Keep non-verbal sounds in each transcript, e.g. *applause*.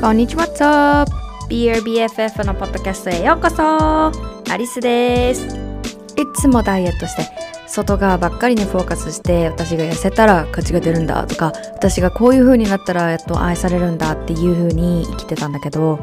こんにちは、What's up? BRBFF のポッドキャストへようこそアリスですいつもダイエットして外側ばっかりにフォーカスして私が痩せたら価値が出るんだとか私がこういう風になったらやっと愛されるんだっていう風に生きてたんだけど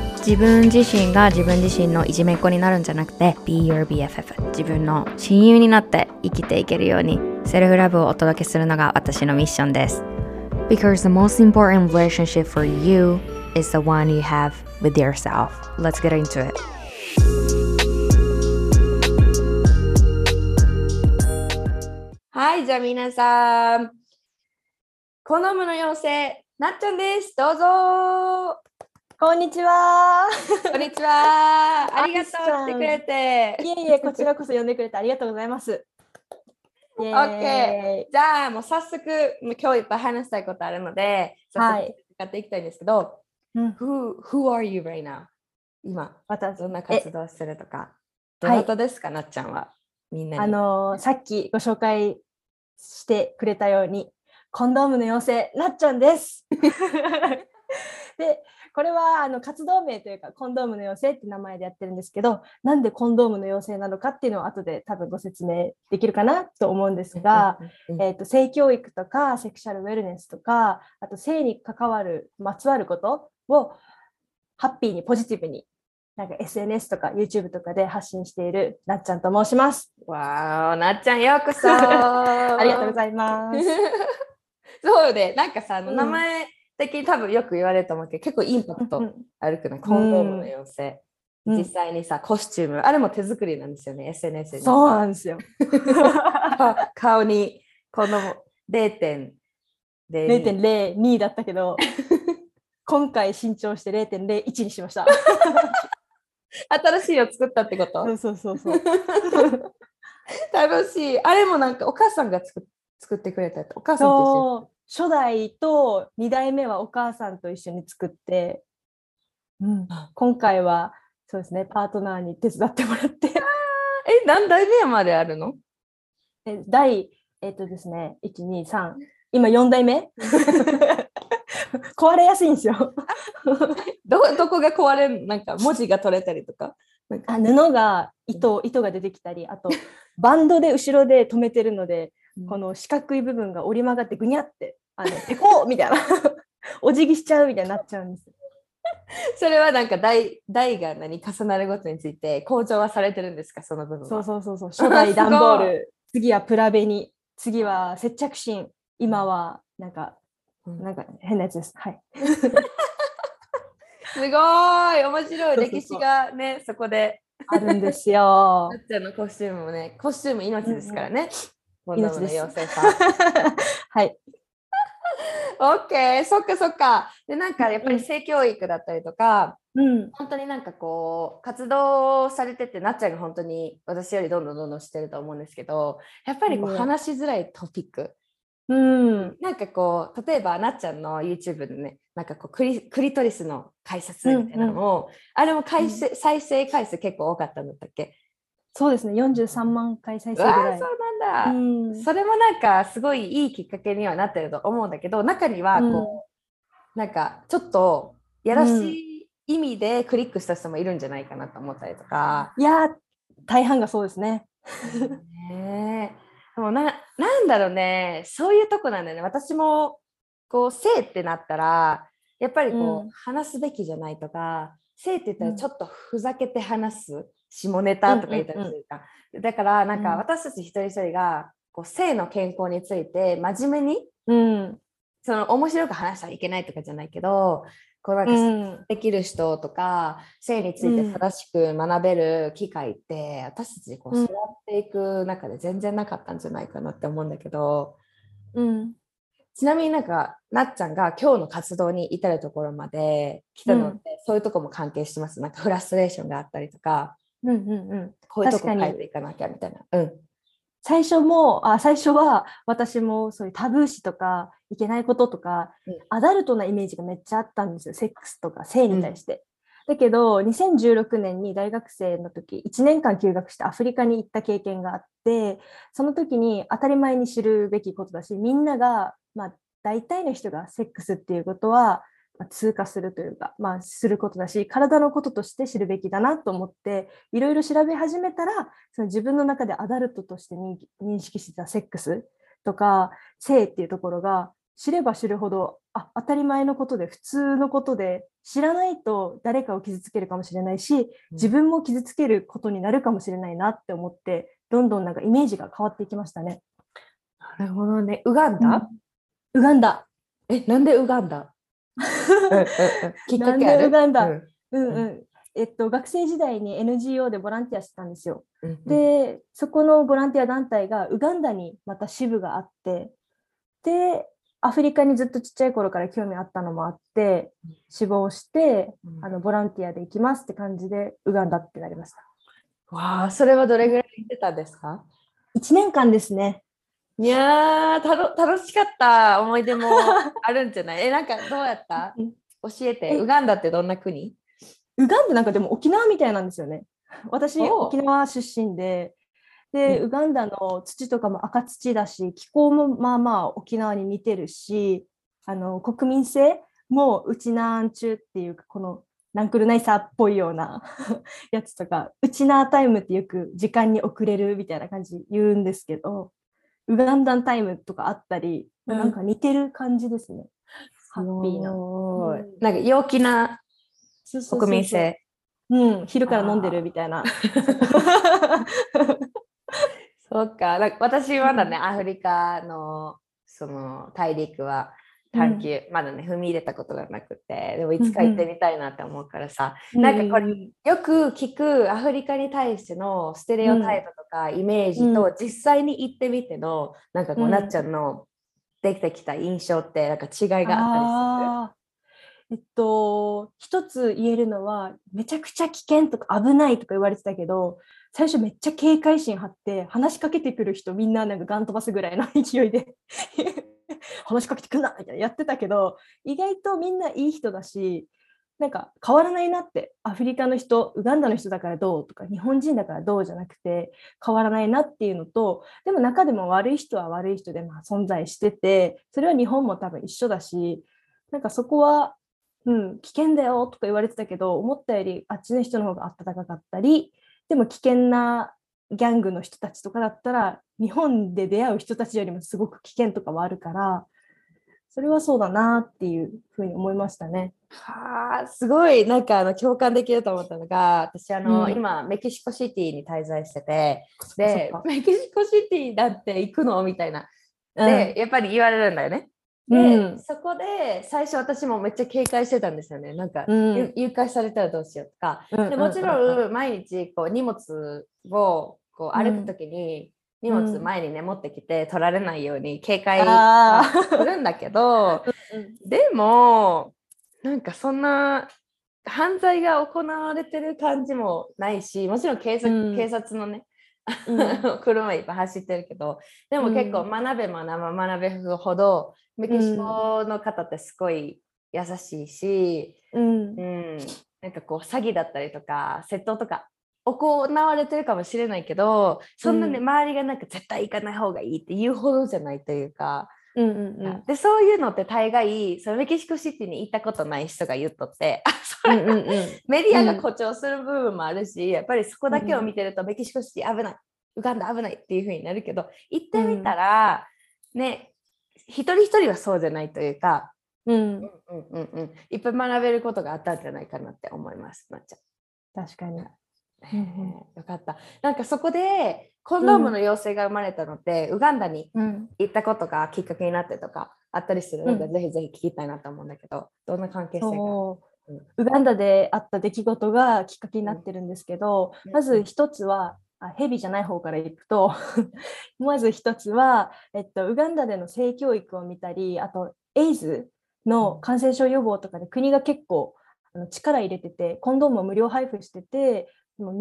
自分自身が自分自身のいじめっ子になるんじゃなくて Be your BFF 自分の親友になって生きていけるようにセルフラブをお届けするのが私のミッションです Because the most important relationship for you is the one you have with yourself Let's get into it はいじゃあ皆さん好むの妖精なっちゃんですどうぞこんにちは。こんにちは。*laughs* ありがとう来てくれて。いえいえ、こちらこそ呼んでくれてありがとうございます。オッケー。じゃあもう早速、もう今日いっぱい話したいことあるので、早速使っていきたいんですけど、うん who, who are you right now? 今、私どんな活動してるとか。どなたですか、なっちゃんは？みんなに。あのーさっきご紹介してくれたように、コンドームの妖精、なっちゃんです。*laughs* で、これはあの活動名というか、コンドームの妖精って名前でやってるんですけど、なんでコンドームの妖精なのかっていうのを後で多分ご説明できるかなと思うんですが、えー、と性教育とかセクシャルウェルネスとかあと性に関わるまつわることをハッピーにポジティブになんか SNS とか YouTube とかで発信しているなっちゃんと申します。わーお、なっちゃんようこそ。*laughs* ありがとうごいざいます。*laughs* そうで、なんかさ、あのうん名前的に多分よく言われると思うけど、結構インパクトあるくない、コンドームの妖精。うん実際にさ、コスチューム、あれも手作りなんですよね、SNS に。そうなんですよ。か *laughs* 顔にこの0.02 0.02だったけど今回新調して0.01にしました。*laughs* 新しいの作ったってこと？そうそうそう。*laughs* 楽しい。あれもなんかお母さんが作作ってくれたお母さんとそう初代と2代目はお母さんと一緒に作って、うん、今回はそうですねパートナーに手伝ってもらって。え、何代目まであるの？え第えっ、とですね123今4代目？*laughs* 壊れやすいんですよ。どどこが壊れるなんか文字が取れたりとか？あ布が糸糸が出てきたりあとバンドで後ろで留めてるのでこの四角い部分が折り曲がってぐにゃってあのペコーみたいな。*laughs* お辞儀しちゃうみたいになっちゃうんです。*laughs* それはなんか台台が何重なることについて向上はされてるんですか？その部分は。そうそうそうそう。*laughs* 初代段ボール。次はプラベニ次は接着芯。今はなんかうん。なんか変なやつです。はい。すごい。面白い。歴史がねそこで。あるんですよ。なっちゃんのコスチュームもねコスチューム命ですからね。ん命の命です。妖精さん。はいオッケー、そっかそっか。で、なんかやっぱり性教育だったりとか、うん。本当になんかこう、活動されてて、なっちゃんが本当に私よりどんどんどんどんしてると思うんですけど、やっぱりこううん。話しづらいトピック。うん。なんかこう、例えばなっちゃんの YouTube でね、なんかこうクリ、クリトリスの解説みたいなのも、あれも回数、再生回数結構多かったんだったっけ？そうですね。43万回再生ぐらい。そうなんだ。うん。それもなんかすごいいいきっかけにはなってると思うんだけど中にはこう、なんかちょっとやらしい意味でクリックした人もいるんじゃないかなと思ったりとか。いやー大半がそうですね。ねえ。でもななんだろうね。そういうとこなんだよね。私もこう性ってなったらやっぱりこう、うん。話すべきじゃないとか性って言ったうん。らちょっとふざけて話す下ネタとか言ったりするか、だからなんかうん。私たち一人一人がこう性の健康について真面目にうん。その面白く話したらいけないとかじゃないけどこうなんかうん。できる人とか性について正しく学べる機会って、私たちこううん。育っていく中で全然なかったんじゃないかなって思うんだけど。うん。ちなみになんかなっちゃんが今日の活動に至るところまで来たのって、そういうとこも関係してます。なんかフラストレーションがあったりとかうんうんうん、こういうとこ変えていかなきゃみたいな。うん、最初もあ最初は私もそういうタブー視とかいけないこととか、うん。アダルトなイメージがめっちゃあったんですよ。セックスとか性に対して。だけど2016年に大学生の時1年間休学してアフリカに行った経験があってその時に当たり前に知るべきことだしみんなが、まあ、大体の人がセックスっていうことは、まあ通過するというか、まあ、することだし体のこととして知るべきだなと思っていろいろ調べ始めたらその自分の中でアダルトとして認認識してたセックスとか性っていうところが知れば知るほどあ当たり前のことで普通のことで知らないと誰かを傷つけるかもしれないし自分も傷つけることになるかもしれないなって思ってどんどんなんかイメージが変わっていきましたね。なるほどね。ウガンダ、ウガンダ。え、なんでウガンダ？うんうんうんきっかけある？なんでウガンダうんうん。うん。えっと、学生時代に NGO でボランティアしてたんですよ。うんうん。で、そこのボランティア団体がウガンダにまた支部があって、で、アフリカにずっとちっちゃい頃から興味あったのもあって、志望して、うん。あのボランティアで行きますって感じでウガンダってなりました。わあ、それはどれぐらい行ってたんですか？1年間ですね。いやー楽しかった。思い出も *laughs* あるんじゃない？え、なんかどうやった？うん。教えて。え。ウガンダってどんな国？ウガンダなんかでも沖縄みたいなんですよね。私、沖縄出身で、で、うん。ウガンダの土とかも赤土だし、気候もまあまあ沖縄に似てるし、あの国民性もうちなんちゅうっていうか、このナンクルナイサーっぽいような *laughs* やつとか、うちなータイムってよく時間に遅れるみたいな感じ言うんですけど、ウガンダンタイムとかあったり、うんなんか似てる感じですね。ハッピーな。なんか陽気な国民性。うん、昼から飲んでるみたいな。*laughs* そうか。なんか私まだね、アフリカのその大陸は探求、まだね、踏み入れたことがなくて、でもいつか行ってみたいなって思うからさ、なんかこれうんよく聞くアフリカに対してのステレオタイプとかイメージと実際に行ってみての、なんかこう、うん。なっちゃんのできてきた印象ってなんか違いがあったりあー。えっと、一つ言えるのは、めちゃくちゃ危険とか危ないとか言われてたけど、最初めっちゃ警戒心張って、話しかけてくる人みんななんかガン飛ばすぐらいの勢いで *laughs* 話しかけてくんなみたいなやってたけど、意外とみんないい人だし、なんか変わらないなって、アフリカの人、ウガンダの人だからどうとか、日本人だからどうじゃなくて、変わらないなっていうのと、でも中でも悪い人は悪い人でまあ存在してて、それは日本も多分一緒だし、なんかそこは、うん、危険だよとか言われてたけど、思ったよりあっちの人の方が暖かかったり、でも危険なギャングの人たちとかだったら、日本で出会う人たちよりもすごく危険とかはあるから、それはそうだなっていうふうに思いましたね。はあすごい。なんかあの共感できると思ったのが私あの、うん。今メキシコシティに滞在しててそでメキシコシティだって行くの？みたいな。で、やっぱり言われるんだよね。で、うん。そこで最初私もめっちゃ警戒してたんですよね。なんか、うん。ゆ誘拐されたらどうしようとか。うんでもちろん毎日こう荷物をこう歩くときに荷物うん。前にね持ってきて取られないように警戒するんだけどでもなんかそんな犯罪が行われてる感じもないしもちろん警察,、うん。警察のねうん。*laughs* 車いっぱい走ってるけどでも結構うん。学べ学べ学べるほどメキシコの方ってすごい優しいし、うん。うん、なんかこう詐欺だったりとか窃盗とか行われてるかもしれないけどそんなね、うん周りがなんか絶対行かない方がいいって言うほどじゃないというか、うんうんうん。でそういうのって大概そのメキシコシティに行ったことない人が言っとって。あそれ、うんうんうん。メディアが誇張する部分もあるし、やっぱりそこだけを見てるとメキシコシティ危ない。ウガンダ危ないっていう風になるけど行ってみたら、ね一人一人はそうじゃないというか、うん。うんうんうんうん、いっぱい学べることがあったんじゃないかなって思いますなっちゃん。確かに。*laughs* よかった。なんかそこでコンドームの要請が生まれたのって、ウガンダにうん。行ったことがきっかけになってとかあったりするので、うん。ぜひぜひ聞きたいなと思うんだけど、どんな関係性が？ウガンダであった出来事がきっかけになってるんですけど、うん。まず一つは、あヘビじゃない方からいくと、*laughs* まず一つは、えっと、ウガンダでの性教育を見たり、あと、エイズの感染症予防とかで国が結構あの力入れてて、コンドームを無料配布してて、道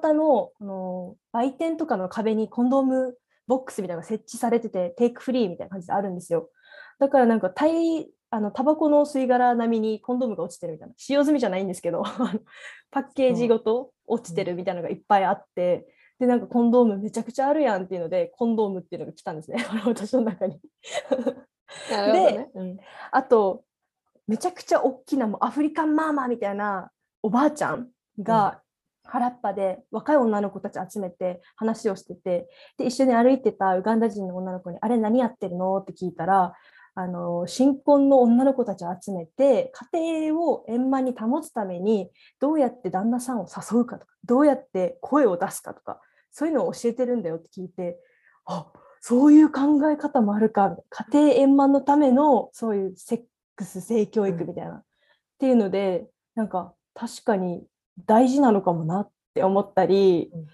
端のこの売店とかの壁にコンドームボックスみたいなのが設置されてて、テイクフリーみたいな感じであるんですよ。だからなんかタイあのタバコの吸い殻並みにコンドームが落ちてるみたいな使用済みじゃないんですけど *laughs* パッケージごと落ちてるみたいなのがいっぱいあって、でなんかコンドームめちゃくちゃあるやんっていうのでコンドームっていうのが来たんですね *laughs* 私の中に。ねうんあとめちゃくちゃ大きなもうアフリカンマーマーみたいなおばあちゃんが原っぱで若い女の子たち集めて話をしててで一緒に歩いてたウガンダ人の女の子に「あれ何やってるの?」って聞いたらあの新婚の女の子たちを集めて家庭を円満に保つためにどうやって旦那さんを誘うかとかどうやって声を出すかとかそういうのを教えてるんだよって聞いてあそういう考え方もあるか家庭円満のためのそういうセックス性教育みたいな、っていうのでなんか確かに大事なのかもなって思ったり、うん。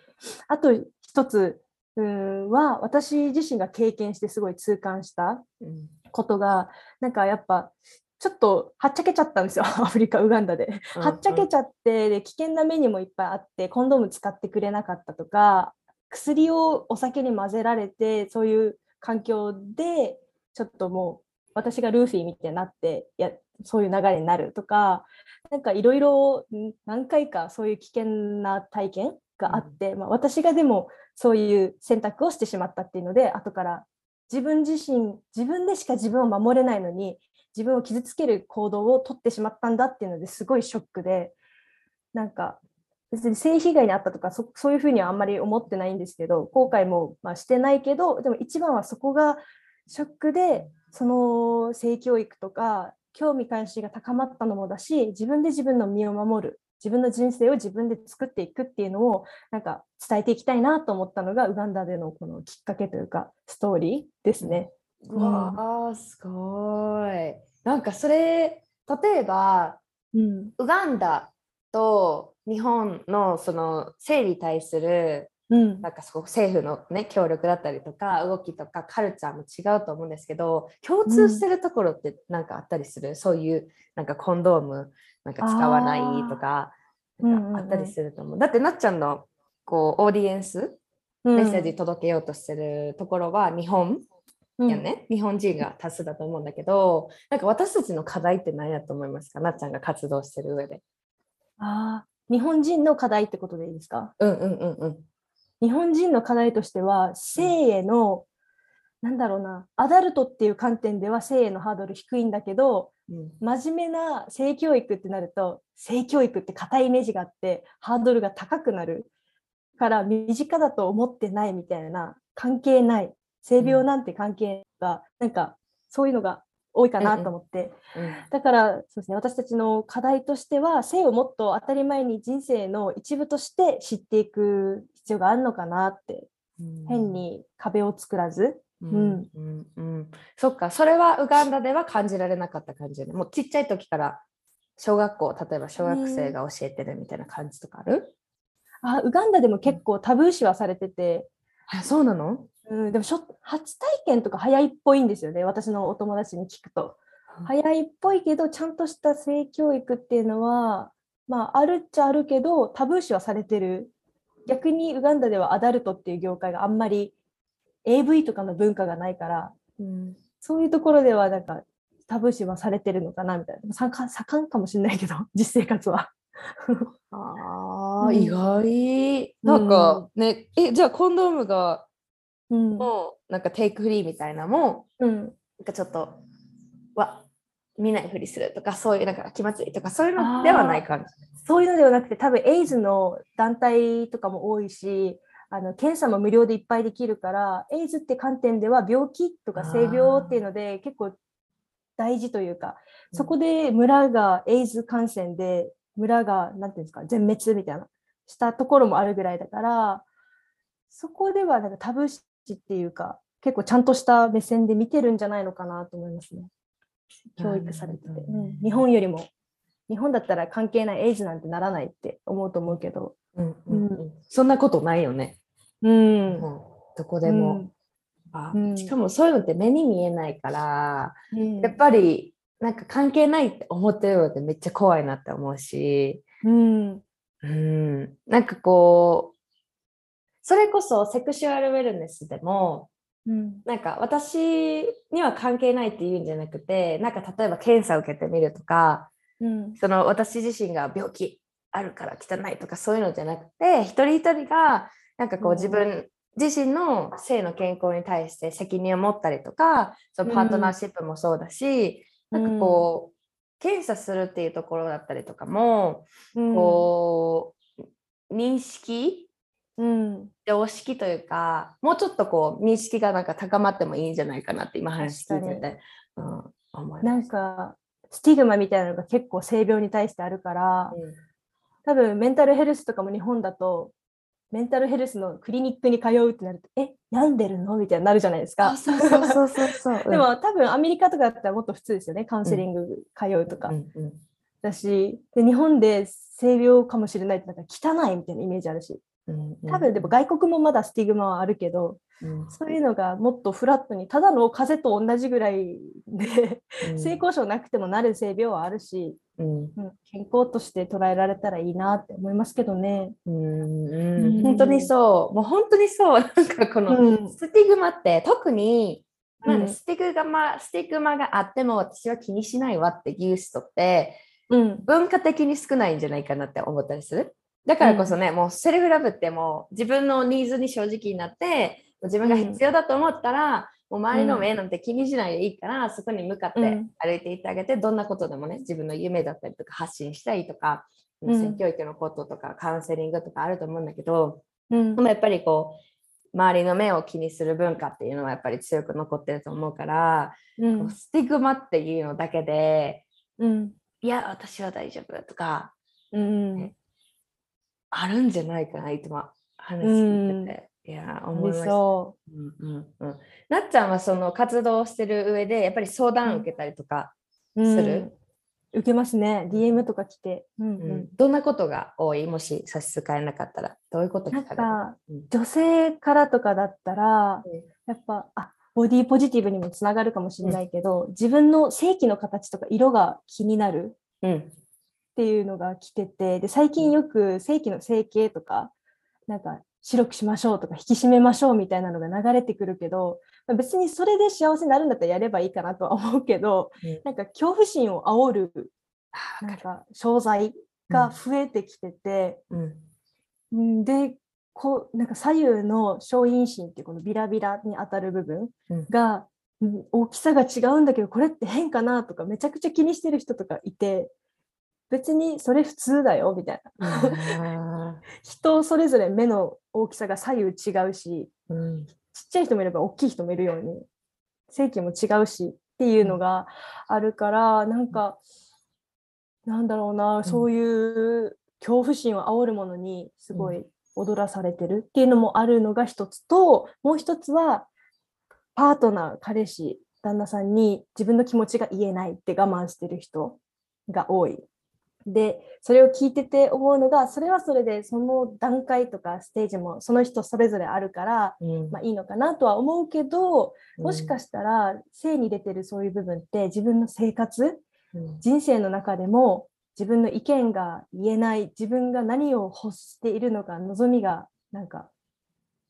あと一つは私自身が経験してすごい痛感したうん。ことがなんかやっぱちょっとはっちゃけちゃったんですよ *laughs* アフリカウガンダで。はっちゃけちゃってで危険な目にもいっぱいあってコンドーム使ってくれなかったとか薬をお酒に混ぜられてそういう環境でちょっともう私がルーフィーみたいになってやそういう流れになるとかなんかいろいろん何回かそういう危険な体験があって、まあ、私がでもそういう選択をしてしまったっていうので後から自分自身自分でしか自分を守れないのに自分を傷つける行動を取ってしまったんだっていうのですごいショックでなんか別に性被害にあったとかそそういうふうにはあんまり思ってないんですけど後悔もまあしてないけどでも一番はそこがショックでその性教育とか興味関心が高まったのもだし自分で自分の身を守る自分の人生を自分で作っていくっていうのをなんか伝えていきたいなと思ったのがウガンダでのこのきっかけというかストーリーですね。うわあすごい。なんかそれ例えばうんウガンダと日本のその性に対するうん。なんかそこ政府のね協力だったりとか動きとかカルチャーも違うと思うんですけど共通してるところってなんかあったりする、そういうなんかコンドームなんか使わないとかなんかあったりすると思う。だってなっちゃんのこうオーディエンスうん。メッセージ届けようとしてるところは日本うん。やね、日本人が多数だと思うんだけどなんか私たちの課題って何やと思いますか？なっちゃんが活動してる上で。あー。日本人の課題ってことでいいですか？うんうんうんうん。日本人の課題としては性への、なんだろうなアダルトっていう観点では性へのハードル低いんだけどうん。真面目な性教育ってなると性教育って硬いイメージがあってハードルが高くなるから身近だと思ってないみたいな関係ない。性病なんて関係が、なんかそういうのが多いかなと思って、だからそうですね私たちの課題としては性をもっと当たり前に人生の一部として知っていく必要があるのかなってうん。変に壁を作らず、うん。うん。うん、そっか。それはウガンダでは感じられなかった感じでもうちっちゃい時から小学校例えば小学生が教えてるみたいな感じとかある、あウガンダでも結構タブー視はされてて、あそうなの？うん、でもしょ初体験とか早いっぽいんですよね私のお友達に聞くと。早いっぽいけどちゃんとした性教育っていうのは、まあ、あるっちゃあるけどタブー視はされてる。逆にウガンダではアダルトっていう業界があんまり AV とかの文化がないからうん。そういうところではなんかタブー視はされてるのかなみたいな。盛んかもしれないけど実生活は。あー、うん。意外。なんかねえじゃあコンドームがうん。もうなんかテイクフリーみたいなのもうん、なんかちょっとわ見ないふりするとかそういうなんか気まずいとかそういうのではない感じ。そういうのではなくて多分エイズの団体とかも多いしあの検査も無料でいっぱいできるからエイズって観点では病気とか性病っていうので結構大事というかうん。そこで村がエイズ感染で村がなんていうんですか全滅みたいなしたところもあるぐらいだからそこではなんかタブー視っていうか結構ちゃんとした目線で見てるんじゃないのかなと思いますね。教育されてて、日本よりも日本だったら関係ないエイズなんてならないって思うと思うけど、うんうんうん。そんなことないよね。うん。どこでも。あうん。しかもそういうのって目に見えないから、うん。やっぱりなんか関係ないって思ってるのってめっちゃ怖いなって思うし、うん。うん、なんかこうそれこそセクシュアルウェルネスでもうん。なんか私には関係ないっていうんじゃなくてなんか例えば検査を受けてみるとかうん。その私自身が病気あるから汚いとかそういうのじゃなくて一人一人がなんかこううん。自分自身の性の健康に対して責任を持ったりとかそのパートナーシップもそうだし、なんかこう検査するっていうところだったりとかも、うん。こう認識うん。常識というかもうちょっとこう認識がなんか高まってもいいんじゃないかなって今話聞いてて、うん、思いなん。かスティグマみたいなのが結構性病に対してあるから、うん。多分メンタルヘルスとかも日本だとメンタルヘルスのクリニックに通うってなるとえ病んでるの？みたいになるじゃないですか。そうそうそうそうそう。*laughs* でも多分アメリカとかだったらもっと普通ですよねカウンセリング通うとか。うんうんだしで日本で性病かもしれないってなんか汚いみたいなイメージあるし多分でも外国もまだスティグマはあるけどうん。そういうのがもっとフラットにただの風邪と同じぐらいで性交渉なくてもなる性病はあるし、うん。うん、健康として捉えられたらいいなって思いますけどね。うんううん。ん本当にそう。もう本当にそう。なんかこのうん。スティグマって特に、まスティグマスティグマがあっても私は気にしないわっていう人ってうん。文化的に少ないんじゃないかなって思ったりする？だからこそね、もうセルフラブってもう自分のニーズに正直になって自分が必要だと思ったら、もう周りの目なんて気にしないでいいから、そこに向かってうん。歩いていってあげて、どんなことでもね自分の夢だったりとか発信したりとか、うん。性教育のこととかカウンセリングとかあると思うんだけど、うん。でもやっぱりこう周りの目を気にする文化っていうのはやっぱり強く残ってると思うから、うん。スティグマっていうのだけでうん。いや私は大丈夫とかうんあるんじゃないかな、いつも話聞いてて。いや、思いう。んうんうん。なっちゃんはその活動をしてる上で、やっぱり相談を受けたりとか、う。する？受けますね。DM とか来て。うんううん。んどんなことが多い？もし差し支えなかったら、どういうことなん聞かかうん。女性からとかだったら、うん。やっぱあボディポジティブにもつながるかもしれないけど、自分の性器の形とか色が気になる。うんっていうのが来ててで最近よく性器の整形とかなんか白くしましょうとか引き締めましょうみたいなのが流れてくるけどまあ別にそれで幸せになるんだったらやればいいかなとは思うけど、うん。なんか恐怖心を煽るあなんか商材が増えてきてて、うん。うんでこうなんか左右の小陰唇っていうこのビラビラに当たる部分うん。が、うん大きさが違うんだけどこれって変かなとかめちゃくちゃ気にしてる人とかいて別にそれ普通だよみたいな。あ *laughs* 人それぞれ目の大きさが左右違うしーうん。ちっちゃい人もいれば大きい人もいるように性器も違うしっていうのがあるから、なんかなんだろうな、そういう恐怖心を煽るものにすごい踊らされてるっていうのもあるのが一つともう一つはパートナー彼氏旦那さんに自分の気持ちが言えないって我慢してる人が多い。でそれを聞いてて思うのがそれはそれでその段階とかステージもその人それぞれあるから、うん。まあ、いいのかなとは思うけどもしかししたら性に出てるそういう部分って自分の生活うん。人生の中でも自分の意見が言えない自分が何を欲しているのか望みがなんか、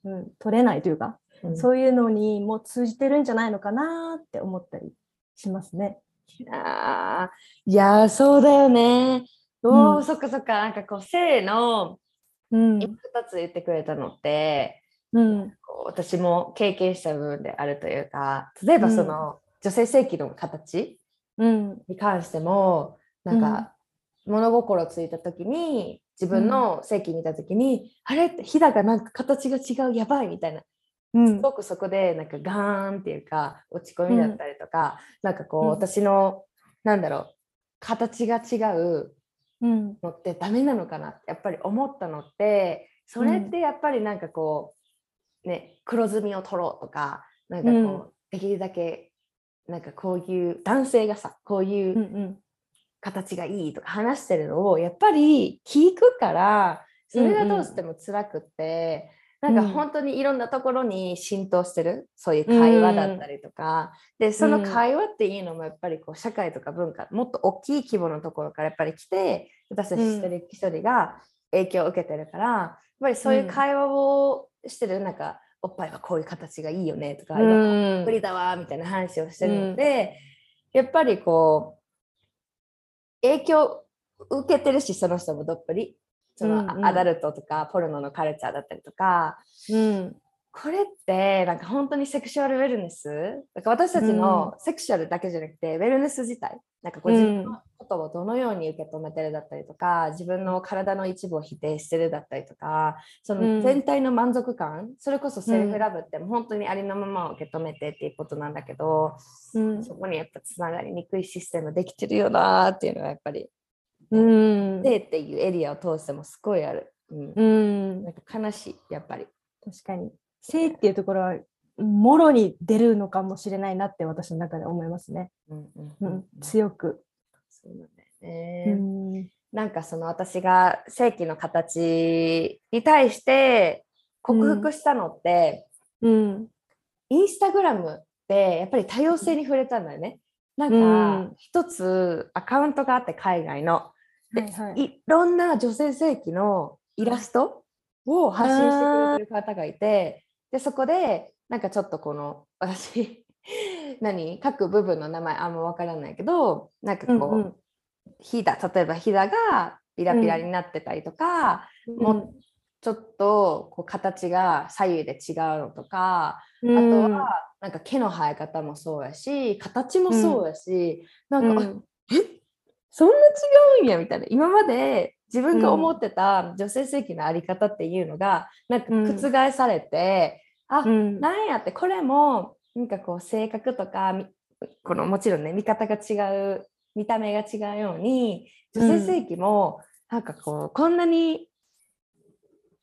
うん、取れないというか、うん。そういうのにも通じてるんじゃないのかなって思ったりしますね。いやーそうだよね。おお、うんそっかそっか。なんかこう性のうん。今2つ言ってくれたのって、うん。私も経験した部分であるというか例えばその、女性性器の形うん。に関してもなんか、物心ついた時に自分の性器見た時に、あれってひだがなんか形が違うやばいみたいなうんすごくそこでなんかガーンっていうか落ち込みだったりとか、なんかこう、うん。私のなんだろう形が違ううん。のってダメなのかなってやっぱり思ったのってそれってやっぱりなんかこうね黒ずみを取ろうとかなんかこう、うん。できるだけなんかこういう男性がさこういううんうん。形がいいとか話してるのをやっぱり聞くからそれがどうしても辛くって、なんか本当にいろんなところに浸透してる？そういう会話だったりとか、でその会話っていうのもやっぱりこう社会とか文化もっと大きい規模のところからやっぱり来て私たち一人一人が影響を受けてるからやっぱりそういう会話をしてる、なんかおっぱいはこういう形がいいよねとか、うん。無理だわみたいな話をしてるので、やっぱりこう影響受けてるしその人もどっぷりその、アダルトとかポルノのカルチャーだったりとかうん。これってなんか本当にセクシュアルウェルネス？だから私たちのセクシュアルだけじゃなくて、ウェルネス自体。なんかこう自分のことをどのように受け止めてるだったりとか自分の体の一部を否定してるだったりとかその全体の満足感、それこそセルフラブって本当にありのままを受け止めてっていうことなんだけど、うん。そこにやっぱつながりにくいシステムできてるよなーっていうのがやっぱりうん。性っていうエリアを通してもすごいある、うん。うん。なんか悲しいやっぱり。確かに。性っていうところはもろに出るのかもしれないなって私の中で思いますね、うん強く、そうなんだよね。うん。なんかその私が正規の形に対して克服したのって、うん。インスタグラムってやっぱり多様性に触れたんだよね。なんうん。か一つアカウントがあって海外の。ではいはい。いろんな女性正規のイラストを発信してくれてる方がいてでそこでなんかちょっとこの私 *laughs* 何？各部分の名前あんま分からないけどなんかこう、うんうん。ひだ例えばひだがピラピラになってたりとか、もうちょっとこう形が左右で違うのとか、うん。あとはなんか毛の生え方もそうやし形もそうやし、なんか、うん。え？そんな違うんやみたいな。今まで自分が思ってた女性性器のあり方っていうのがなんか覆されて、あ、うん。なんやってこれもなんかこう性格とかみこのもちろんね見方が違う見た目が違うように女性性器もなんかこうこんなに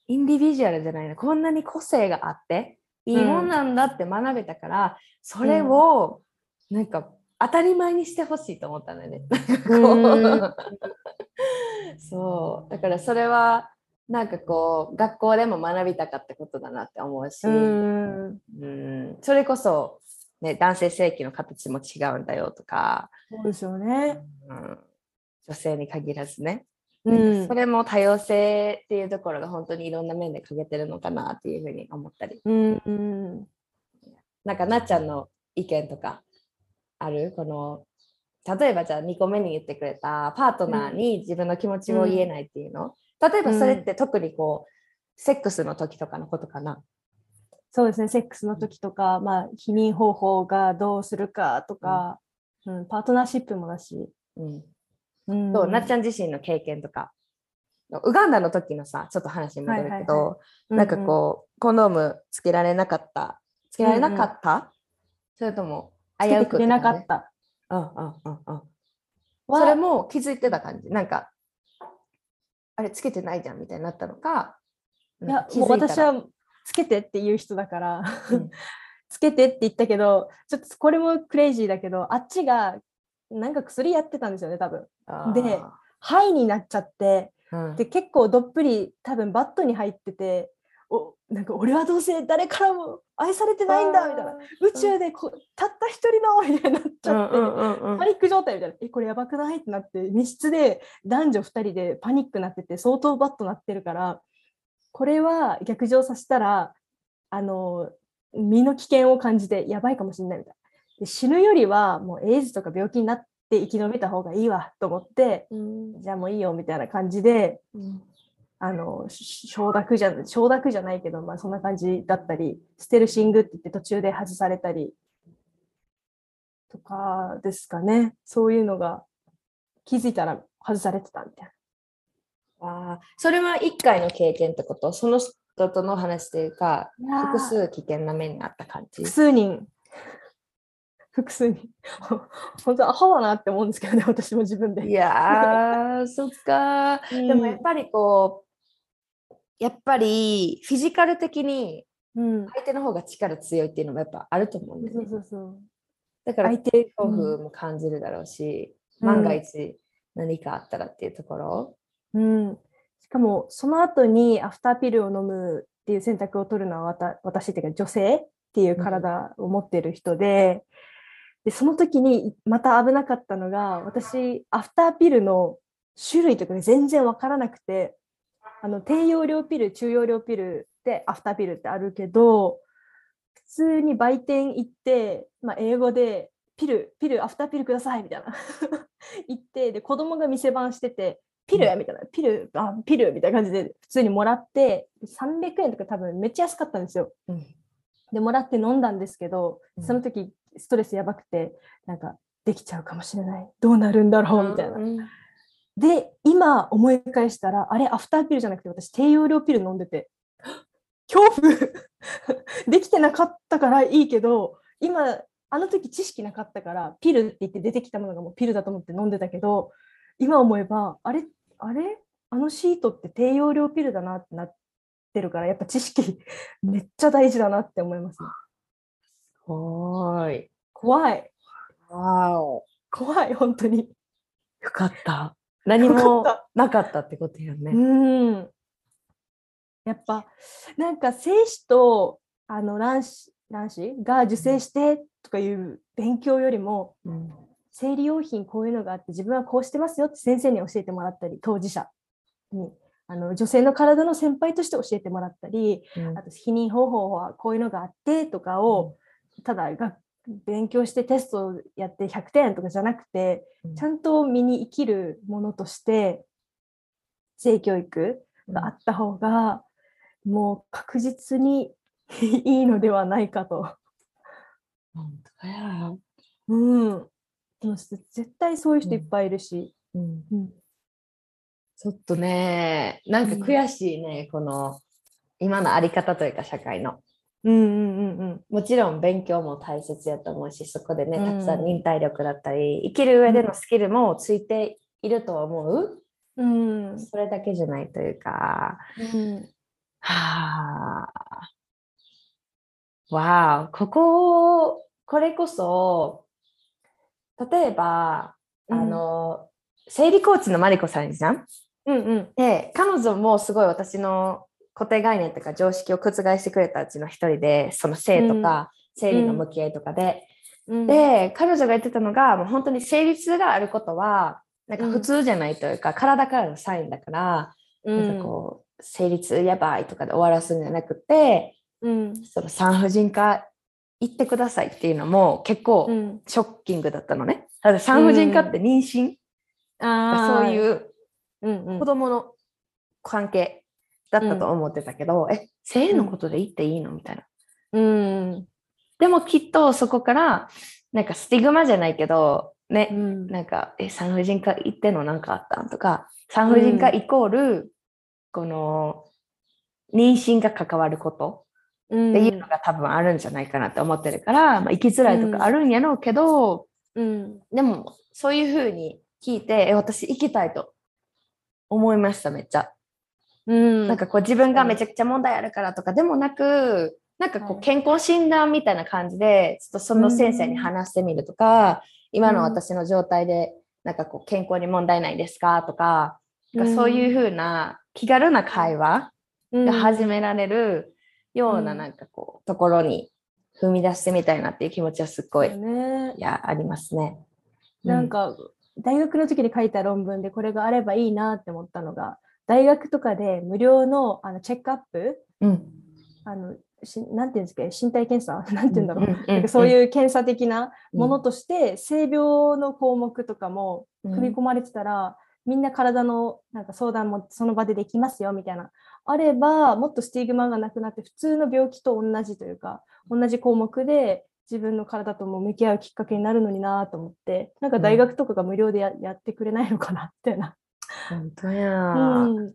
インディビジュアルじゃないなこんなに個性があっていいもんなんだって学べたから、それをなんか当たり前にしてほしいと思ったんだよね。*laughs* そう。だからそれはなんかこう学校でも学びたかったことだなって思うし、うん。うん。それこそ、ね、男性性器の形も違うんだよとか、そうですよね。うん、女性に限らずね、うん。それも多様性っていうところが本当にいろんな面で欠けてるのかなっていうふうに思ったり。うんうん。なんかなっちゃんの意見とかある？この例えばじゃあ2個目に言ってくれたパートナーに自分の気持ちを言えないっていうの、例えばそれって特にこうセックスの時とかのことかな？そうですね、セックスの時とか、まあ、避妊方法がどうするかとか、うん。パートナーシップもだし、うん。うん。そうなっちゃん自身の経験とか。ウガンダの時のさちょっと話に戻るけど、はいはいはなんかこう、コンドームつけられなかったつけられなかった、それともうん、つけてくれなかたった。うんうんうんうん。はそれも気づいてた感じ。なんかあれつけてないじゃんみたいになったのかいや、もう私はつけてっていう人だから、うん。*laughs* つけてって言ったけど、ちょっとこれもクレイジーだけど、あっちがなんか薬やってたんですよね、多分。で肺になっちゃって、うん。で結構どっぷり多分バットに入ってて、おなんか俺はどうせ誰からも愛されてないんだみたいな。宇宙でこたった一人のみたいになっちゃって、うんうんうんうん。パニック状態みたいな、え、これやばくない？ってなって、密室で男女2人でパニックになってて、相当バッとなってるから、これは逆上させたら、あの、身の危険を感じてやばいかもしれないみたいな。で死ぬよりは、もうエイズとか病気になって生き延びた方がいいわと思って、うん。じゃあもういいよみたいな感じで、あの、し承諾じゃ、承諾じゃないけど、まあそんな感じだったり、ステルシングって言って途中で外されたり、とかですかね。そういうのが気づいたら外されてたみたいあーそれは1回の経験ってこと？その人との話というかな。複数危険な目にあった感じ？複数人。複数人。*laughs* 本当アホだなって思うんですけどね、私も自分で。いやーそっか *laughs* うんでもやっぱりこうやっぱりフィジカル的にうん。相手の方が力強いっていうのもやっぱあると思うんだよそうねそうそう。だから相手、恐怖も感じるだろうし、うん。万が一何かあったらっていうところ、うん、しかもその後にアフターピルを飲むっていう選択を取るのは私っていうか女性っていう体を持ってる人で,、でその時にまた危なかったのが私アフターピルの種類とか全然わからなくてあの低用量ピル中容量ピルでアフターピルってあるけど普通に売店行って、まあ、英語でピルピルアフターピルくださいみたいな。*laughs* 言ってで子供が店番しててピルみたいな。ピルあピルみたいな感じで普通にもらって300円とか多分めっちゃ安かったんですよ。うん。でもらって飲んだんですけどうん。その時ストレスやばくてなんかできちゃうかもしれない。どうなるんだろうみたいな。うんで今思い返したらあれアフターピルじゃなくて私低用量ピル飲んでて *gasps* 恐怖 *laughs* できてなかったからいいけど今あの時知識なかったからピルって言って出てきたものがもうピルだと思って飲んでたけど今思えばあれあれ？あのシートって低用量ピルだなってなってるからやっぱ知識 *laughs* めっちゃ大事だなって思います、ね、はーい。怖いわお。怖い本当によかった。何よもなかったってことよね。うん。やっぱなんか精子とあの卵子卵子？が受精してとかいう勉強よりもうん。生理用品こういうのがあって自分はこうしてますよって先生に教えてもらったり当事者にあの女性の体の先輩として教えてもらったりうん。あと避妊方法はこういうのがあってとかをただが勉強してテストをやって100点とかじゃなくてうんちゃんと身に生きるものとして性教育があった方がもう確実に *laughs* いいのではないかと。本当や。うん。絶対そういう人いっぱいいるし。うんうん。ちょっとね、なんか悔しいね、この今のあり方というか社会の。うんうんうんうん。もちろん勉強も大切やと思うし、そこでね、うんたくさん忍耐力だったり、生きる上でのスキルもついているとは思う。うん。それだけじゃないというか、うん。はあ。わあ、ここ、これこそ、例えば、あの、生理コーチのマリコさんじゃん？うんうん。で、彼女もすごい私の固定概念とか常識を覆してくれたうちの一人で、その性とか、生理の向き合いとかで、うん、で、彼女が言ってたのが、もう本当に生理痛があることは、なんか普通じゃないというか、体からのサインだから、うん、なんかこう、生理痛やばいとかで終わらすんじゃなくて、うん、その産婦人科行ってくださいっていうのも結構うん、ショッキングだったのね。だ産婦人科って妊娠、あう、そういううんうん。子供の関係だったと思ってたけど、え、性のことで言っていいの？みたいな。うん。でもきっとそこから、なんかスティグマじゃないけど、ね、うん。なんか、え、産婦人科行っての？なんかあったんとか、産婦人科イコール、この、妊娠が関わることうん。っていうのが多分あるんじゃないかなって思ってるから、まあ、生きづらいとかあるんやろうけど、うん。でも、そういうふうに聞いて、え、私行きたいと思いました、めっちゃ。うん。なんかこう自分がめちゃくちゃ問題あるからとかでもなく、なんかこはい。う健康診断みたいな感じで、ちょっとその先生に話してみるとか、今の私の状態で、なんかこう健康に問題ないですかとか、なんかそういうふうな気軽な会話が始められるようなうん。なんかこうところに踏み出してみたいなっていう気持ちはすっごい、いね、や、ありますね。なんか大学の時に書いた論文でこれがあればいいなって思ったのが大学とかで無料のあのチェックアップ？うん、あのしなんていうんですか身体検査？*laughs* なんていうんだろう、うんうんうんなんかそういう検査的なものうんとして、性病の項目とかも組み込まれてたら、みんな体のなんか相談もその場でできますよみたいな。あればもっとスティグマがなくなって普通の病気と同じというか同じ項目で自分の体とも向き合うきっかけになるのになと思ってなんか大学とかが無料でや,、やってくれないのかなみたいな。本当や、うん。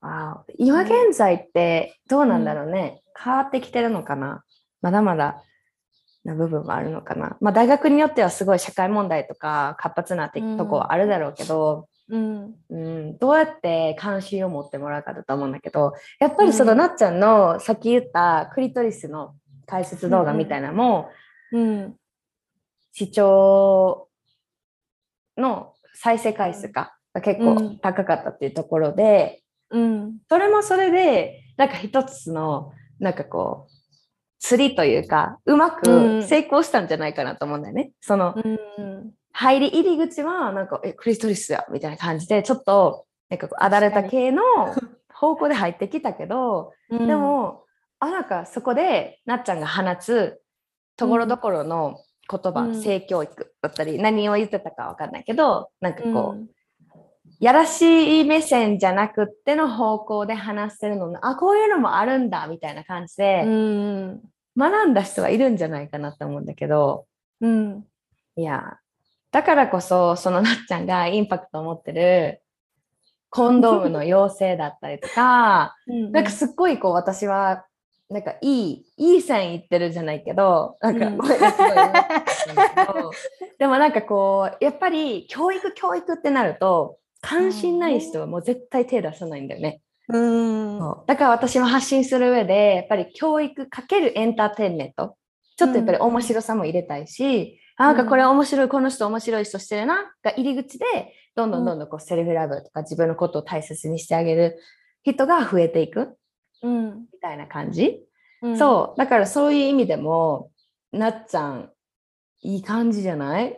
あー今現在ってどうなんだろうね、変わってきてるのかな。まだまだな部分はあるのかな、まあ、大学によってはすごい社会問題とか活発なってうんとこはあるだろうけど、うん。うん。どうやって関心を持ってもらうかだと思うんだけど。やっぱりそのうんなっちゃんのさっき言ったクリトリスの解説動画みたいなのも、うん。視聴の再生回数かが結構うん。高かったっていうところで、うん。それもそれで、なんか一つの、なんかこう、釣りというか、うまうん。く成功したんじゃないかなと思うんだよね。その、うん。入り入り口は、なんか、え、クリストリスや、みたいな感じで、ちょっと、なんかこうアダルタ系の *laughs* 方向で入ってきたけど、でも、あなんかそこでなっちゃんが放つところどころの言葉、うん。性教育だったり何を言ってたかわかんないけどなんかうん、こう、やらしい目線じゃなくっての方向で話してるの。あこういうのもあるんだみたいな感じで、うん学んだ人はいるんじゃないかなと思うんだけど。うん。いやだからこそそのなっちゃんがインパクトを持ってるコンドームの妖精だったりとか *laughs* うんなんかすっごいこう私はなんかいいいい線いってるじゃないけどなんかうん。ごめんなさいでもなんかこうやっぱり教育教育ってなると関心ない人はもう絶対手出さないんだよね。うん。だから私も発信する上でやっぱり教育かけるエンターテインメント。ちょっとやっぱり面白さも入れたいし、あなんかこれ面白いこの人面白い人してるなが入り口でどんどんどんどんこうセルフラブとか自分のことを大切にしてあげる人が増えていく。うん。みたいな感じ、うん。そう。だからそういう意味でもなっちゃんいい感じじゃない？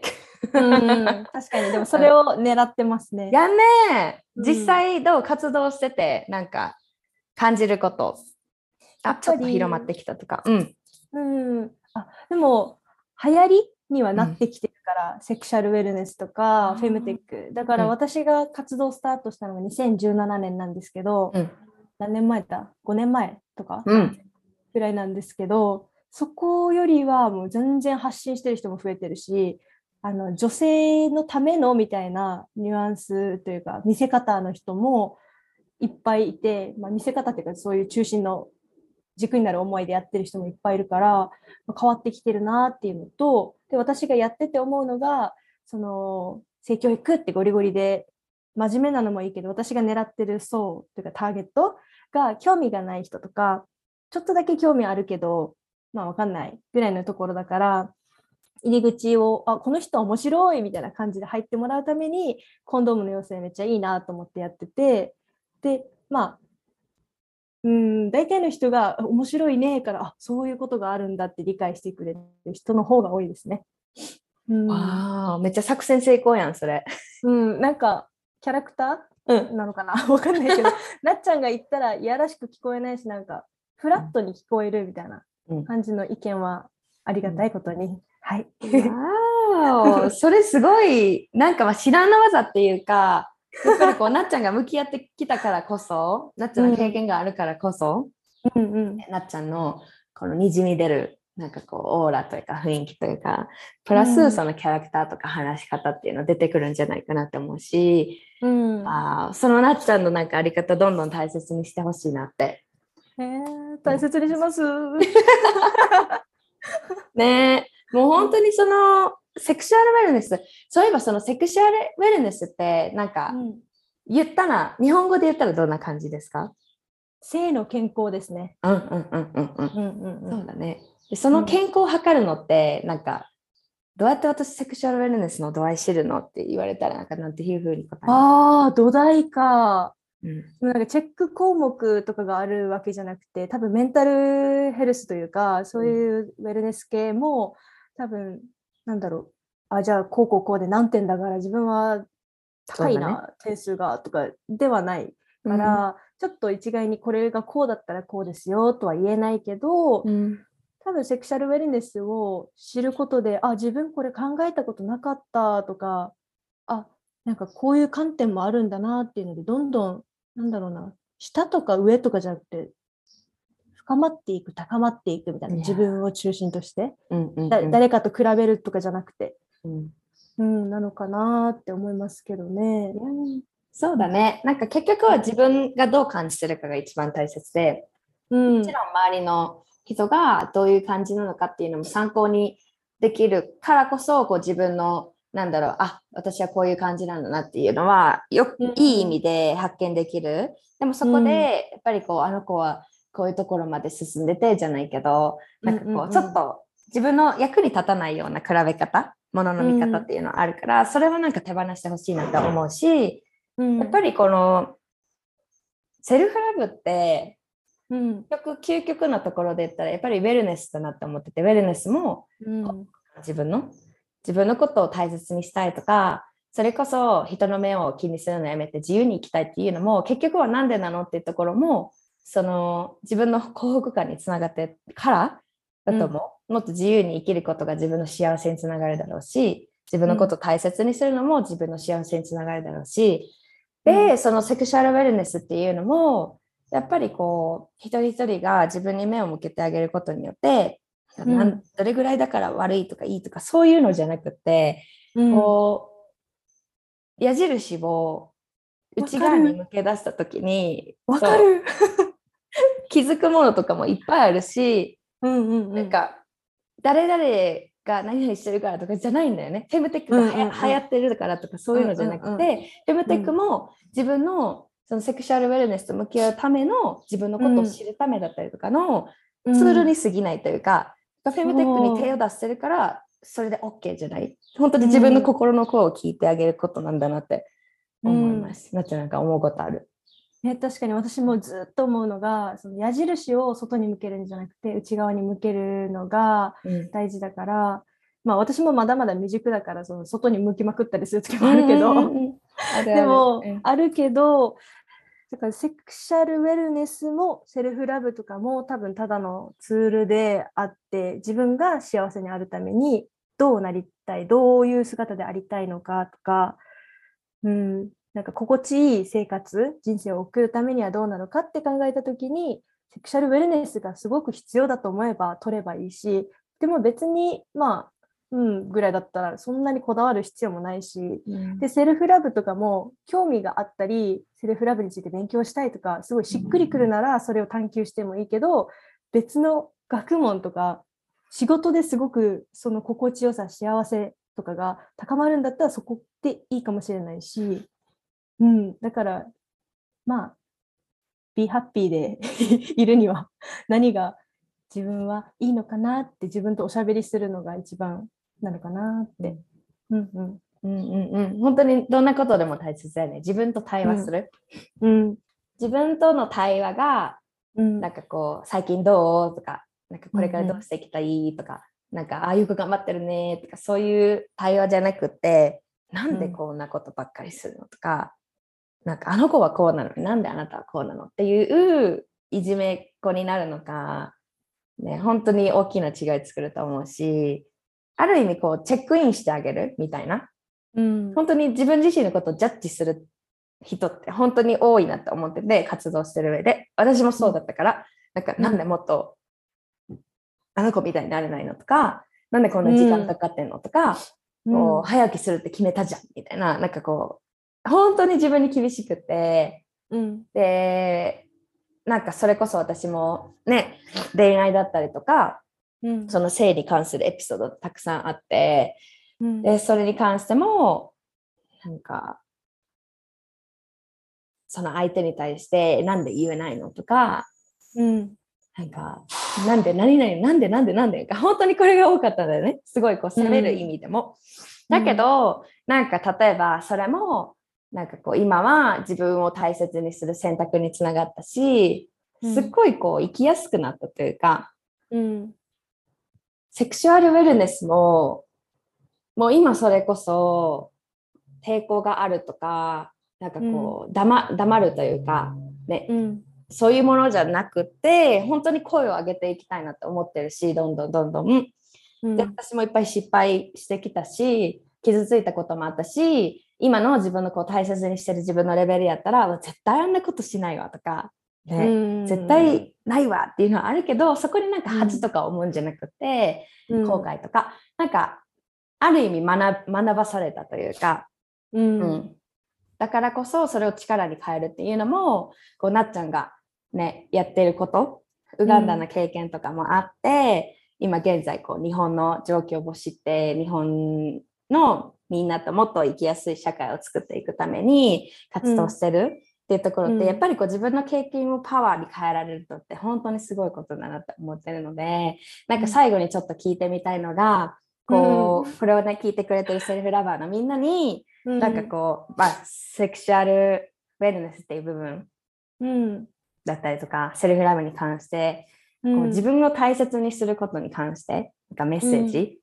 うん *laughs* 確かに。でもそれを狙ってますね。やん。ね実際どう活動しててなんか感じること。あちょっと広まってきたとか。うん。うん、あでも流行りにはなってきてるから、セクシャルウェルネスとあかー。フェムテック。だからうん。私が活動スタートしたのが2017年なんですけど、うん。何年前だ？5年前とかうん。ぐらいなんですけどそこよりはもう全然発信してる人も増えてるしあの女性のためのみたいなニュアンスというか見せ方の人もいっぱいいて、まあ、見せ方っていうかそういう中心の軸になる思いでやってる人もいっぱいいるから、まあ変わってきてるなっていうのとで私がやってて思うのがその性教育ってゴリゴリで真面目なのもいいけど私が狙ってる層というかターゲットが興味がない人とかちょっとだけ興味あるけどまあわかんないぐらいのところだから入り口をあこの人面白いみたいな感じで入ってもらうためにコンドームの妖精めっちゃいいなと思ってやっててでまあうん大体の人があ面白いねからあそういうことがあるんだって理解してくれる人の方が多いですね。うん。めっちゃ作戦成功やんそれ。うん、なんかキャラクター？なのかな？*laughs* わかんないけどなっちゃんが言ったらいやらしく聞こえないしなんかフラットに聞こえるみたいなうん。感じの意見はありがたいことに、はい。わ *laughs* それすごいなんかまあ知らんの技っていうかやっぱりこうなっちゃんが向き合ってきたからこそなっちゃんの経験があるからこそ、うん。うんなっちゃんのこのにじみ出るなんかこうオーラというか雰囲気というかプラうんスそのキャラクターとか話し方っていうの出てくるんじゃないかなって思うし、うん。あーそのなっちゃんのなんかあり方どんどん大切にしてほしいなって。えー大切にします。*laughs* ね。えもう本当にそのセクシュアルウェルネスそういえばそのセクシュアルウェルネスってなんかうん。言ったら日本語で言ったらどんな感じですか？性の健康ですね。うんうんうんうんうん。うんうんそうだね。でその健康を測るのってなんかどうやって私セクシュアルウェルネスの度合い知るのって言われたらなんかなんていうふうに答える？ああ土台か。うん。なんかチェック項目とかがあるわけじゃなくて多分メンタルヘルスというかそういうウェルネス系も多分なんだろう。あじゃあこうこうこうで何点だから自分は高いな、点数がとかではないから、ちょっと一概にこれがこうだったらこうですよとは言えないけど、うん。多分セクシャルウェルネスを知ることであ自分これ考えたことなかったとかあなんかこういう観点もあるんだなっていうのでどんどんなんだろうな下とか上とかじゃなくて深まっていく高まっていくみたいな自分を中心として。うんうんだ誰かと比べるとかじゃなくて、うん。うん、なのかなって思いますけどね。そうだね。なんか結局は自分がどう感じてるかが一番大切で。うん。もちろん周りの人がどういう感じなのかっていうのも参考にできるからこそこう自分のなんだろうあ私はこういう感じなんだなっていうのはようん。いい意味で発見できる。でもそこうん。でやっぱりこうあの子はこういうところまで進んでてじゃないけどなんかうんうん。うんこうちょっと自分の役に立たないような比べ方ものの見方っていうのはあるから、それはなんか手放してほしいなと思うしうん。やっぱりこのセルフラブってうん。結局究極のところで言ったらやっぱりウェルネスだなって思っててウェルネスもうん。自分の自分のことを大切にしたいとかそれこそ人の目を気にするのやめて自由に生きたいっていうのも結局は何でなのっていうところもその自分の幸福感につながってからだと思う、もっと自由に生きることが自分の幸せにつながるだろうし自分のことを大切にするのも自分の幸せにつながるだろうし、で、そのセクシャルウェルネスっていうのもやっぱりこう一人一人が自分に目を向けてあげることによって、うん。どれぐらいだから悪いとかいいとかそういうのじゃなくて、こう矢印を内側に向け出した時にわかる。気づくものとかもいっぱいあるし、うんうんうん。なんか誰々が何々してるからとかじゃないんだよね。フェムテックがはや、うんうんうん流行ってるからとかそういうのじゃなくて、うんうんフェムテックも自分のそのセクシャルウェルネスと向き合うための自分のことを知るためだったりとかのツールに過ぎないというか、フェムテックに手を出してるからそれで OK じゃない。本当に自分の心の声を聞いてあげることなんだなって思います。なっちゃんなんか思うことある？ね、確かに私もずっと思うのがその矢印を外に向けるんじゃなくて内側に向けるのがうん。大事だから、まあ、私もまだまだ未熟だからその外に向きまくったりする時もあるけど、うんうんうん。あるある。でも、うん。あるけどだからセクシャルウェルネスもセルフラブとかも多分ただのツールであって自分が幸せにあるためにどうなりたいどういう姿でありたいのかとか、うん、なんか心地いい生活人生を送るためにはどうなのかって考えた時にセクシャルウェルネスがすごく必要だと思えば取ればいいしでも別にまあうんぐらいだったらそんなにこだわる必要もないしうん。でセルフラブとかも興味があったりセルフラブについて勉強したいとかすごいしっくりくるならそれを探求してもいいけど別の学問とか仕事ですごくその心地よさ幸せとかが高まるんだったらそこでいいかもしれないし、うん、だからまあ be happy で *laughs* いるには *laughs* 何が自分はいいのかなって自分とおしゃべりするのが一番なのかなって。うんうんうんうんうん、本当にどんなことでも大切だよね。自分と対話する。うん自分との対話が、うんなんかこう、最近どうとか、なんかこれからどうしていきたいとか、なんか、ああ、よく頑張ってるねとか、そういう対話じゃなくて、なんでこんなことばっかりするのとか、なんか、あの子はこうなの。になんであなたはこうなのっていういじめっ子になるのか、ね、本当に大きな違い作ると思うし、ある意味こう、チェックインしてあげるみたいな。うん。本当に自分自身のことをジャッジする人って本当に多いなって思ってて活動してる上で。私もそうだったからなんかうんなんでもっとあの子みたいになれないのとかなんでこんな時間かかってんのとか、こう早起きするって決めたじゃんみたいななんかこう本当に自分に厳しくて。うん。でなんかそれこそ私もね恋愛だったりとかうん。その性に関するエピソードたくさんあって。うん。で、それに関しても、なんか、その相手に対して、なんで言えないのとか、うん。なんか、なんで、何々、なんで、なんで、なんで、本当にこれが多かったんだよね。すごい、こう、責める意味でも。だけど、なんか、例えば、それも、なんかこう、今は自分を大切にする選択につながったし、すっごいこう、生きやすくなったというか、うん。セクシュアルウェルネスも、もう今それこそ抵抗があるとか、なんかこう、黙黙るというか、ね、うん。そういうものじゃなくて、本当に声を上げていきたいなって思ってるし、どんどんどんどん。うん。で、私もいっぱい失敗してきたし、傷ついたこともあったし、今の自分のこう大切にしてる自分のレベルやったら、絶対あんなことしないわとか、ね、うん。絶対ないわっていうのはあるけど、そこになんか恥とか思うんじゃなくて、うん。後悔とか、なんか、ある意味学学ばされたというか、うん。うん。だからこそそれを力に変えるっていうのも、こうなっちゃんがね、やってること、ウガンダの経験とかもあって、今現在こう日本の状況を知って、日本のみんなともっと生きやすい社会を作っていくために活動してるっていうところって、うん。やっぱりこう自分の経験をパワーに変えられるのって本当にすごいことだなって思ってるので、なんか最後にちょっと聞いてみたいのが、こう、これをね、聞いてくれてるセルフラバーのみんなに、なんかこう、まあ、セクシュアルウェルネスっていう部分うん。だったりとか、セルフラブに関して、うこうん自分を大切にすることに関して、なんかメッセージ、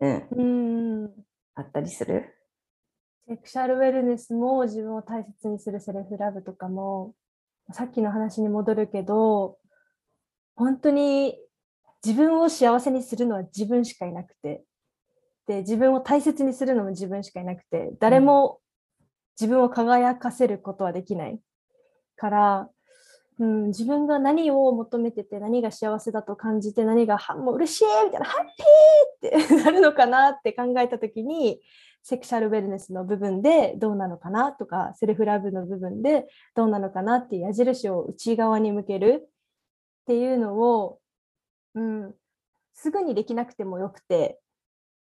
うん、うんあったりする？セクシャルウェルネスも自分を大切にするセルフラブとかもさっきの話に戻るけど本当に自分を幸せにするのは自分しかいなくてで自分を大切にするのも自分しかいなくて誰も自分を輝かせることはできないから、うん、自分が何を求めてて何が幸せだと感じて何がもう嬉しいみたいなハッピーって *laughs* なるのかなって考えた時にセクシャルウェルネスの部分でどうなのかなとかセルフラブの部分でどうなのかなっていう矢印を内側に向けるっていうのを、うん、すぐにできなくてもよくて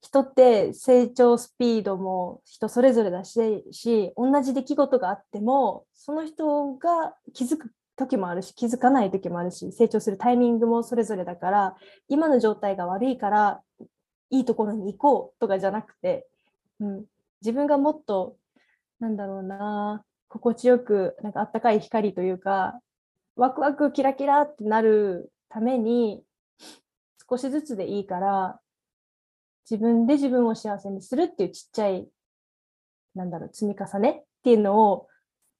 人って成長スピードも人それぞれだしし同じ出来事があってもその人が気づく時もあるし気づかない時もあるし成長するタイミングもそれぞれだから今の状態が悪いからいいところに行こうとかじゃなくて、うん、自分がもっとなんだろうな心地よくなんかあったかい光というかワクワクキラキラってなるために少しずつでいいから自分で自分を幸せにするっていうちっちゃいなんだろう積み重ねっていうのを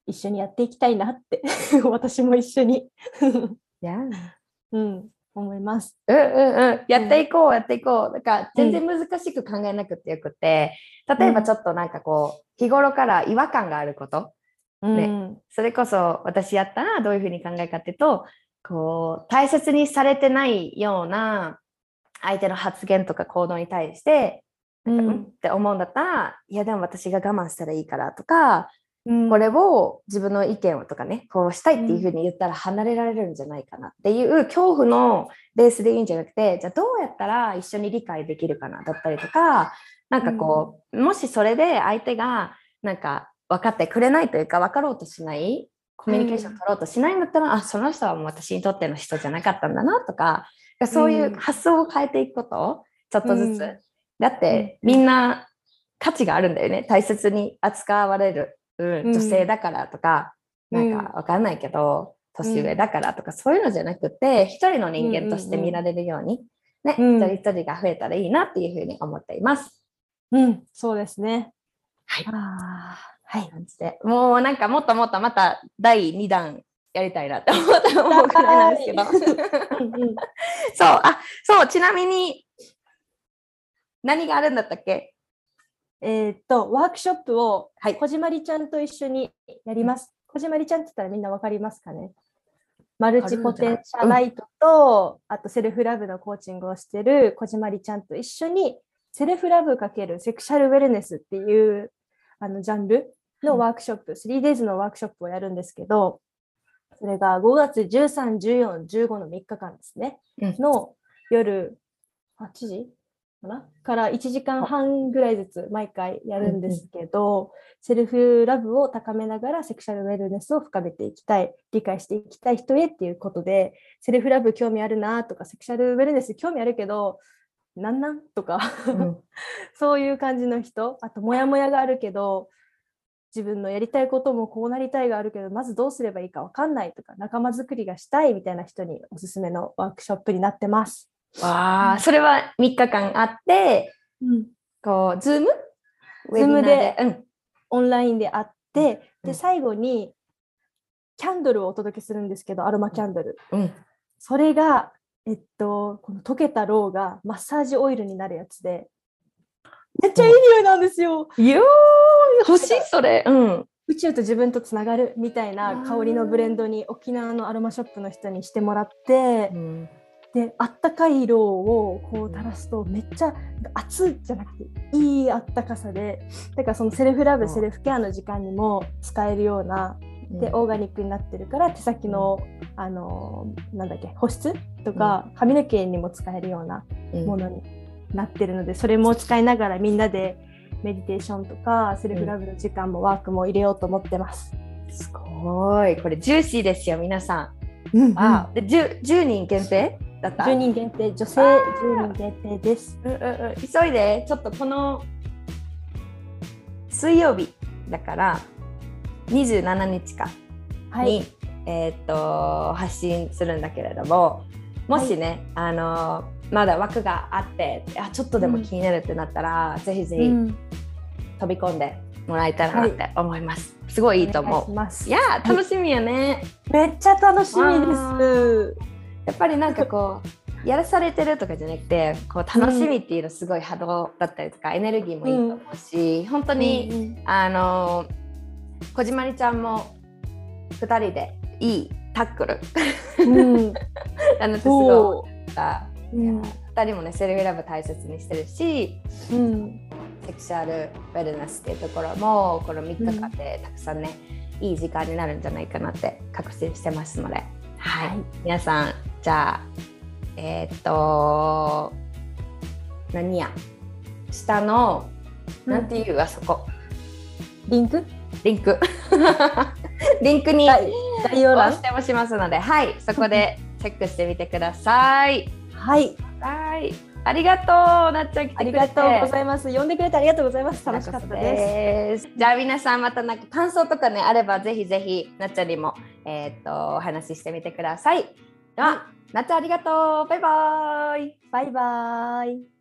一緒にやっていきたいなって *laughs* 私も一緒に、いやうん、思います。うんうんうん、やっていこう、やっていこう。だから全然難しく考えなくてよくて、例えばちょっとなんかこう、日頃から違和感があること、うん。それこそ私やったらどういうふうに考えるかっていうと、こう、大切にされてないような相手の発言とか行動に対して、うん。うんって思うんだったら、いやでも私が我慢したらいいからとか、うんこれを自分の意見をとかね、こうしたいっていうふうに言ったら離れられるんじゃないかなっていう恐怖のベースでいいんじゃなくて、じゃあどうやったら一緒に理解できるかなだったりとか、なんかこう、もしそれで相手がなんか分かってくれないというか分かろうとしない、コミュニケーション取ろうとしないんだったら、あ、その人はもう私にとっての人じゃなかったんだなとか、そういううん。発想を変えていくこと、ちょっとずつ。うん。だって、うん。みんな価値があるんだよね。大切に扱われる、うんうん女性だからとか、うんなんかわかんないけど、年上だからとか、そういうのじゃなくて、一人の人間として見られるように、ね、うん一人一人が増えたらいいなっていうふうに思っています。うん、そうですね。はい。あーはい。感じでもうなんかもっともっとまた第2弾やりたいなって思って思うくらいなんですけど。*laughs* そう、あ、そう、ちなみに、何があるんだったっけ？えーっと、ワークショップをはい。小島りちゃんと一緒にやります。小島りちゃんって言ったらみんなわかりますかね？マルチポテンシャライトと、あとセルフラブのコーチングをしてる小島りちゃんと一緒にセルフラブ×セクシャルウェルネスっていうあのジャンルのワークショップ、3days のワークショップをやるんですけど、それが5月13、14、15の3日間ですね。うん。の夜8時かな？から1時間半ぐらいずつ毎回やるんですけど、セルフラブを高めながらセクシャルウェルネスを深めていきたい、理解していきたい人へっていうことで、セルフラブ興味あるなとか、セクシャルウェルネス興味あるけど、なんなんとか、うん。*laughs* そういう感じの人、あと、モヤモヤがあるけど、自分のやりたいこともこうなりたいがあるけど、まずどうすればいいかわかんないとか、仲間作りがしたいみたいな人におすすめのワークショップになってます。わあ、それは3日間あって、うん、こう、ズーム Zoom でウェビナーうん。オンラインで会って、で、うん最後にキャンドルをお届けするんですけど、アロマキャンドル。うん。それが、えっと、この溶けたろうがマッサージオイルになるやつで、めっちゃいい匂いなんですよ。よー、欲しい、それ。うん。宇宙と自分とつながるみたいな香りのブレンドに沖縄のアロマショップの人にしてもらって、うんであったかい色をこう垂らすとめっちゃ熱いじゃなくていいあったかさでだからそのセルフラブうん。セルフケアの時間にも使えるようなでオーガニックになってるから手先のあのなんだっけ保湿とか髪の毛にも使えるようなうん。ものになってるのでそれも使いながらみんなでメディテーションとかセルフラブの時間もワークも入れようと思ってます。すごい。これ、ジューシーですよ、皆さん。うんあ、で 10, 10人限定？だった10人限定女性10人限定です。うんうんうん、急いでちょっとこの水曜日だから27日かに、はい。えーっと発信するんだけれどももしね、あのまだ枠があってあちょっとでも気になるってなったら、ぜひぜひうん飛び込んでもらえたらなって思います。すごいいいと思う。いいやー楽しみよね。めっちゃ楽しみです。やっぱりなんかこうやらされてるとかじゃなくてこう楽しみっていうのすごい波動だったりとか、エネルギーもいいと思うし、本当に、あの小島りちゃんも2人でいいタックル。うん、*laughs* うん、あのすごい思そった。う、うん、2人もねセルフラブ大切にしてるしうん、セクシャルウェルネスっていうところもこの3日間でたくさんね、いい時間になるんじゃないかなって確信してますので、はい。はい。皆さんじゃあえーっと何や？下のなんていう、あそこ？リンク、リンク。*laughs* リンクにはい、概要欄？押し、てもしますのではい。そこでチェックしてみてください。はい、はいありがとうなっちゃん来てくれてありがとうございます。呼んでくれてありがとうございます。楽しかったです。す。じゃあ皆さんまたなんか感想とかねあればぜひぜひなっちゃんにもえーっとお話ししてみてください。では、なっちゃんありがとう。バイバイ。バイバイ。